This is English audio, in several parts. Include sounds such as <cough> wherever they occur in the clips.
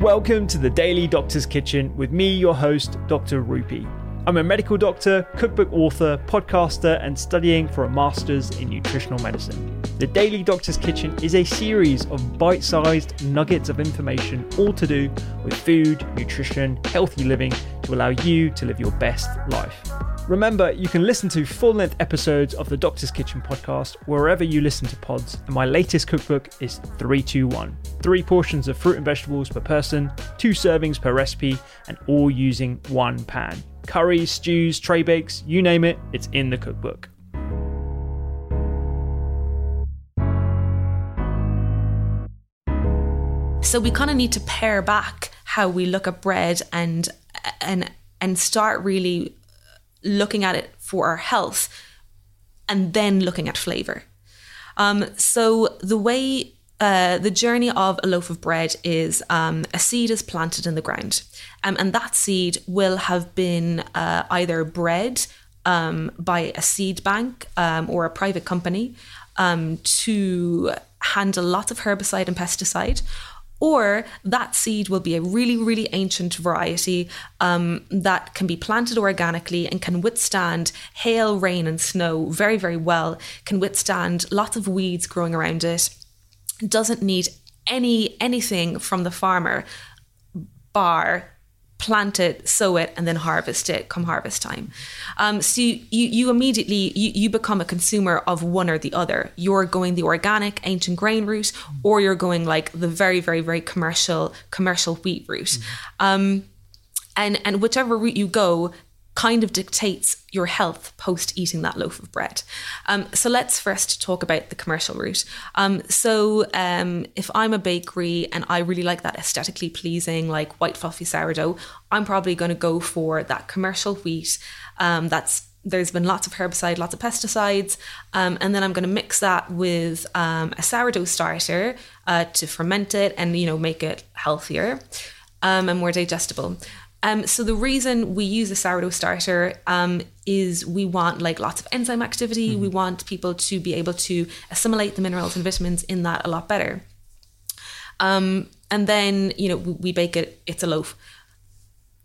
Welcome to the Daily Doctor's Kitchen with me, your host, Dr. Rupy. I'm a medical doctor, cookbook author, podcaster, and studying for a master's in nutritional medicine. The Daily Doctor's Kitchen is a series of bite sized nuggets of information, all to do with food, nutrition, healthy living to allow you to live your best life. Remember, you can listen to full length episodes of the Doctor's Kitchen podcast wherever you listen to pods, and my latest cookbook is 321 three portions of fruit and vegetables per person, two servings per recipe, and all using one pan. Curries, stews, tray bakes, you name it, it's in the cookbook. So we kind of need to pare back how we look at bread and and and start really looking at it for our health and then looking at flavor. Um, so the way uh, the journey of a loaf of bread is um, a seed is planted in the ground, um, and that seed will have been uh, either bred um, by a seed bank um, or a private company um, to handle lots of herbicide and pesticide, or that seed will be a really, really ancient variety um, that can be planted organically and can withstand hail, rain, and snow very, very well, can withstand lots of weeds growing around it, doesn't need any anything from the farmer bar plant it, sow it, and then harvest it come harvest time. Um, so you, you immediately you, you become a consumer of one or the other. You're going the organic ancient grain route, or you're going like the very very very commercial commercial wheat route. Mm-hmm. Um, and and whichever route you go, kind of dictates your health post eating that loaf of bread. Um, so let's first talk about the commercial route. Um, so um, if I'm a bakery and I really like that aesthetically pleasing, like white fluffy sourdough, I'm probably going to go for that commercial wheat. Um, that's there's been lots of herbicide, lots of pesticides, um, and then I'm going to mix that with um, a sourdough starter uh, to ferment it and you know make it healthier and more digestible. Um, so the reason we use a sourdough starter um, is we want like lots of enzyme activity. Mm-hmm. We want people to be able to assimilate the minerals and vitamins in that a lot better. Um, and then you know we, we bake it. It's a loaf.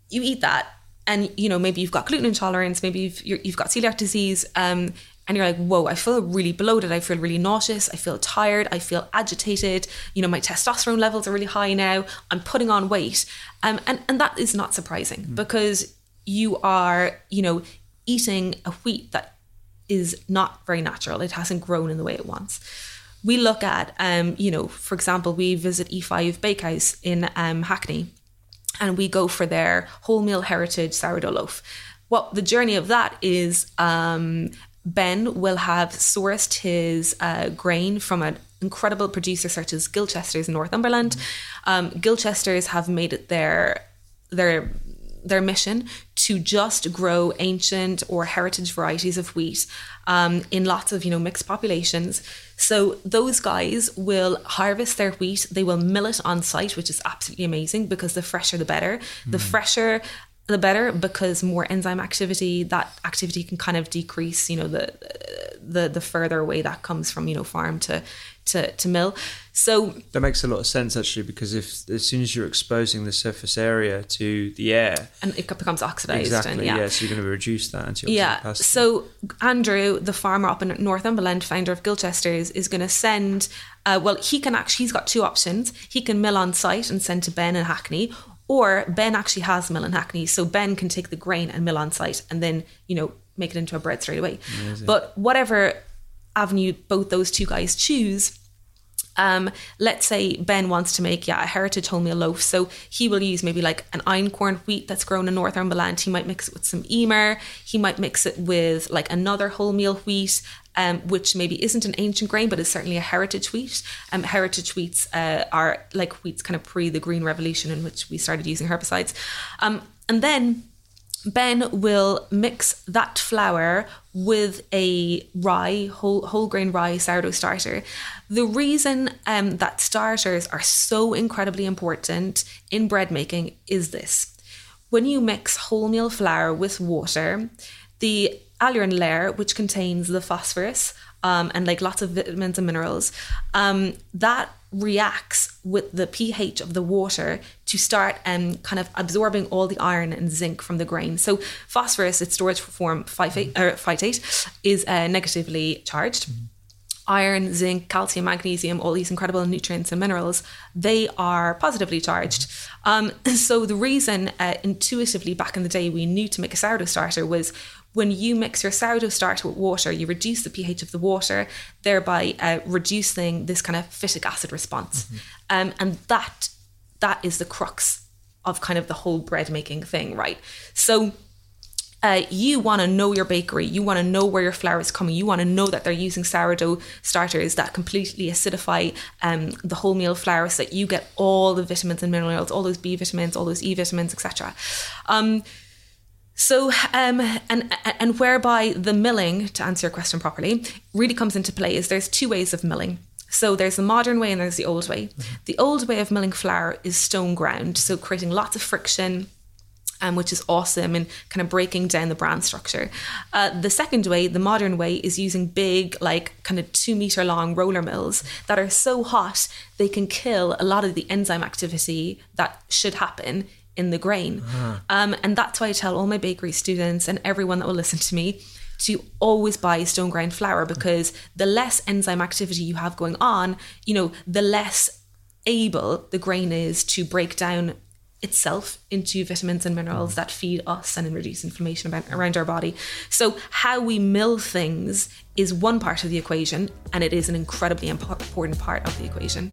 You eat that, and you know maybe you've got gluten intolerance, maybe you've you have got celiac disease, um, and you're like, whoa, I feel really bloated. I feel really nauseous. I feel tired. I feel agitated. You know, my testosterone levels are really high now. I'm putting on weight. Um, and, and that is not surprising mm. because you are, you know, eating a wheat that is not very natural. It hasn't grown in the way it wants. We look at, um, you know, for example, we visit E5 Bakehouse in um, Hackney and we go for their wholemeal heritage sourdough loaf. What the journey of that is um, Ben will have sourced his uh, grain from an incredible producer such as Gilchester's in Northumberland. Um, Gilchester's have made it their their their mission to just grow ancient or heritage varieties of wheat um, in lots of you know mixed populations. So those guys will harvest their wheat. They will mill it on site, which is absolutely amazing because the fresher the better. Mm. The fresher the better because more enzyme activity that activity can kind of decrease you know the the the further away that comes from you know farm to to, to mill. So that makes a lot of sense actually, because if as soon as you're exposing the surface area to the air, and it becomes oxidized, exactly, and, yeah. yeah. so you're going to reduce that antioxidant yeah. capacity. So Andrew, the farmer up in Northumberland, founder of Gilchester's, is going to send. Uh, well, he can actually. He's got two options. He can mill on site and send to Ben and Hackney, or Ben actually has mill in Hackney, so Ben can take the grain and mill on site, and then you know make it into a bread straight away. Amazing. But whatever avenue both those two guys choose, um, let's say Ben wants to make yeah a heritage wholemeal loaf, so he will use maybe like an einkorn wheat that's grown in Northumberland. He might mix it with some emmer. He might mix it with like another wholemeal wheat, um, which maybe isn't an ancient grain, but is certainly a heritage wheat. Um, heritage wheats uh, are like wheats kind of pre the Green Revolution, in which we started using herbicides, um, and then Ben will mix that flour with a rye, whole, whole grain rye sourdough starter. The reason um, that starters are so incredibly important in bread making is this. When you mix wholemeal flour with water, the aleurone layer, which contains the phosphorus um, and like lots of vitamins and minerals, um, that reacts with the pH of the water to start um, kind of absorbing all the iron and zinc from the grain. So phosphorus, its storage form phytate, or phytate, is uh, negatively charged. Mm-hmm. Iron, zinc, calcium, magnesium, all these incredible nutrients and minerals, they are positively charged. Um, <laughs> so the reason uh, intuitively back in the day we knew to make a sourdough starter was when you mix your sourdough starter with water, you reduce the pH of the water, thereby uh, reducing this kind of phytic acid response. Mm-hmm. Um, and that that is the crux of kind of the whole bread making thing, right? So uh, you want to know your bakery. You want to know where your flour is coming. You want to know that they're using sourdough starters that completely acidify um, the wholemeal flour so that you get all the vitamins and minerals, all those B vitamins, all those E vitamins, etc. Um, so, um, and and whereby the milling, to answer your question properly, really comes into play is there's two ways of milling. So there's the modern way and there's the old way. Mm-hmm. The old way of milling flour is stone ground, so creating lots of friction, um, which is awesome and kind of breaking down the bran structure. Uh, the second way, the modern way, is using big, like kind of two meter long roller mills that are so hot they can kill a lot of the enzyme activity that should happen in the grain. Uh-huh. Um, and that's why I tell all my bakery students and everyone that will listen to me to always buy stone ground flour because the less enzyme activity you have going on, you know, the less able the grain is to break down itself into vitamins and minerals that feed us and reduce inflammation around our body. So, how we mill things is one part of the equation, and it is an incredibly important part of the equation.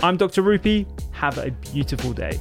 I'm Dr. Rupy. Have a beautiful day.